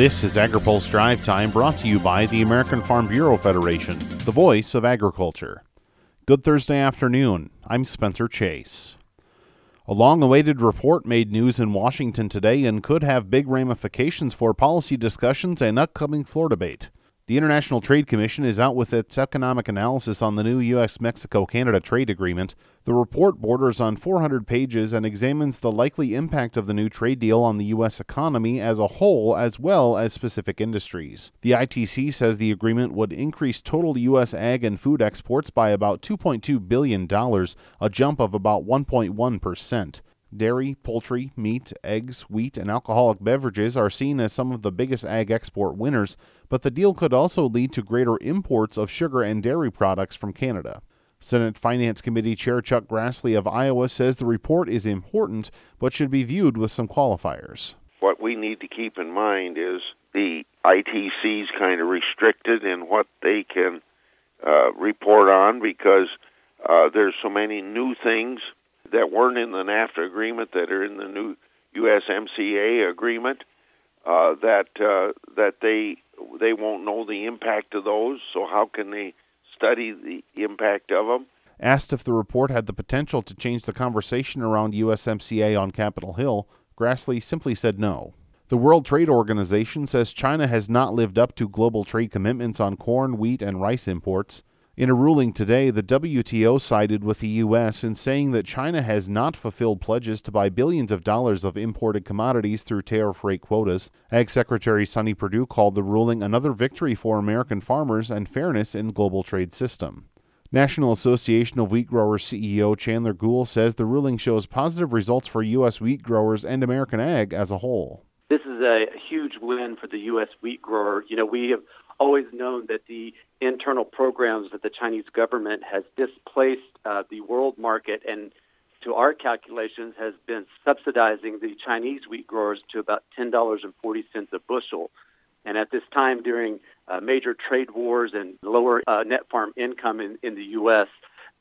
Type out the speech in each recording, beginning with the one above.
This is AgriPulse Drive Time brought to you by the American Farm Bureau Federation, the voice of agriculture. Good Thursday afternoon. I'm Spencer Chase. A long awaited report made news in Washington today and could have big ramifications for policy discussions and upcoming floor debate. The International Trade Commission is out with its economic analysis on the new U.S. Mexico Canada trade agreement. The report borders on 400 pages and examines the likely impact of the new trade deal on the U.S. economy as a whole as well as specific industries. The ITC says the agreement would increase total U.S. ag and food exports by about $2.2 billion, a jump of about 1.1%. Dairy, poultry, meat, eggs, wheat, and alcoholic beverages are seen as some of the biggest ag export winners, but the deal could also lead to greater imports of sugar and dairy products from Canada. Senate Finance Committee Chair Chuck Grassley of Iowa says the report is important but should be viewed with some qualifiers. What we need to keep in mind is the ITC is kind of restricted in what they can uh, report on because uh, there's so many new things that weren't in the NAFTA agreement that are in the new USMCA agreement uh, that uh, that they they won't know the impact of those. So how can they study the impact of them? Asked if the report had the potential to change the conversation around USMCA on Capitol Hill, Grassley simply said no. The World Trade Organization says China has not lived up to global trade commitments on corn, wheat, and rice imports. In a ruling today, the WTO sided with the U.S. in saying that China has not fulfilled pledges to buy billions of dollars of imported commodities through tariff rate quotas. Ag Secretary Sonny Perdue called the ruling another victory for American farmers and fairness in the global trade system. National Association of Wheat Growers CEO Chandler Goule says the ruling shows positive results for U.S. wheat growers and American ag as a whole. This is a huge win for the U.S. wheat grower. You know, we have always known that the internal programs that the Chinese government has displaced uh, the world market and to our calculations has been subsidizing the Chinese wheat growers to about $10.40 a bushel. And at this time, during uh, major trade wars and lower uh, net farm income in, in the U.S.,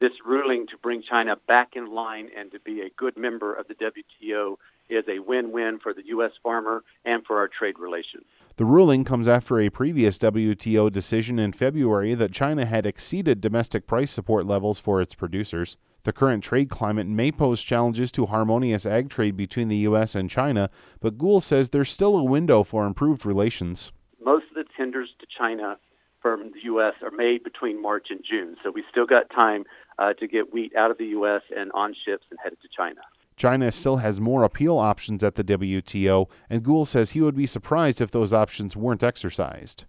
this ruling to bring China back in line and to be a good member of the WTO is a win win for the U.S. farmer and for our trade relations. The ruling comes after a previous WTO decision in February that China had exceeded domestic price support levels for its producers. The current trade climate may pose challenges to harmonious ag trade between the U.S. and China, but Goule says there's still a window for improved relations. Most of the tenders to China from the U.S. are made between March and June, so we still got time uh, to get wheat out of the U.S. and on ships and headed to China. China still has more appeal options at the WTO, and Goule says he would be surprised if those options weren't exercised.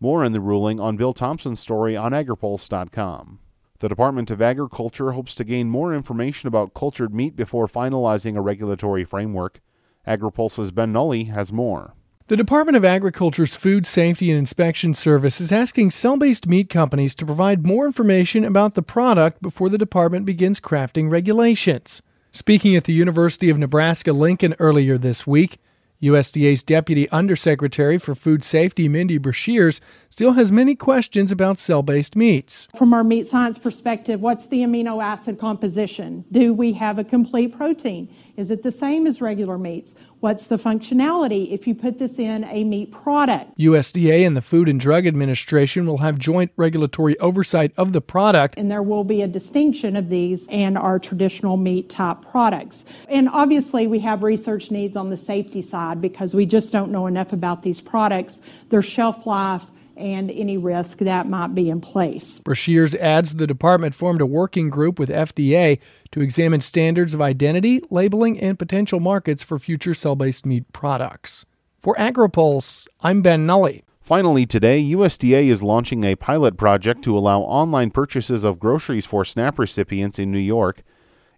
More in the ruling on Bill Thompson's story on agripulse.com. The Department of Agriculture hopes to gain more information about cultured meat before finalizing a regulatory framework. AgriPulse's Ben Nuelle has more. The Department of Agriculture's Food Safety and Inspection Service is asking cell based meat companies to provide more information about the product before the department begins crafting regulations. Speaking at the University of Nebraska Lincoln earlier this week, USDA's Deputy Undersecretary for Food Safety, Mindy Brashears, still has many questions about cell based meats. From our meat science perspective, what's the amino acid composition? Do we have a complete protein? Is it the same as regular meats? What's the functionality if you put this in a meat product? USDA and the Food and Drug Administration will have joint regulatory oversight of the product. And there will be a distinction of these and our traditional meat type products. And obviously, we have research needs on the safety side because we just don't know enough about these products, their shelf life and any risk that might be in place. Brashears adds the department formed a working group with FDA to examine standards of identity, labeling, and potential markets for future cell based meat products. For AgriPulse, I'm Ben Nuelle. Finally, today, USDA is launching a pilot project to allow online purchases of groceries for SNAP recipients in New York.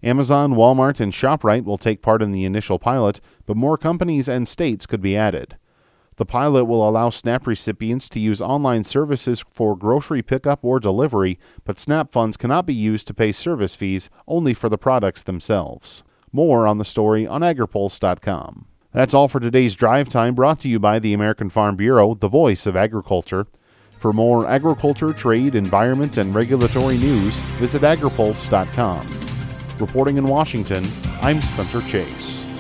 Amazon, Walmart, and ShopRite will take part in the initial pilot, but more companies and states could be added. The pilot will allow SNAP recipients to use online services for grocery pickup or delivery, but SNAP funds cannot be used to pay service fees, only for the products themselves. More on the story on agripulse.com. That's all for today's drive time brought to you by the American Farm Bureau, the voice of agriculture. For more agriculture, trade, environment, and regulatory news, visit agripulse.com. Reporting in Washington, I'm Spencer Chase.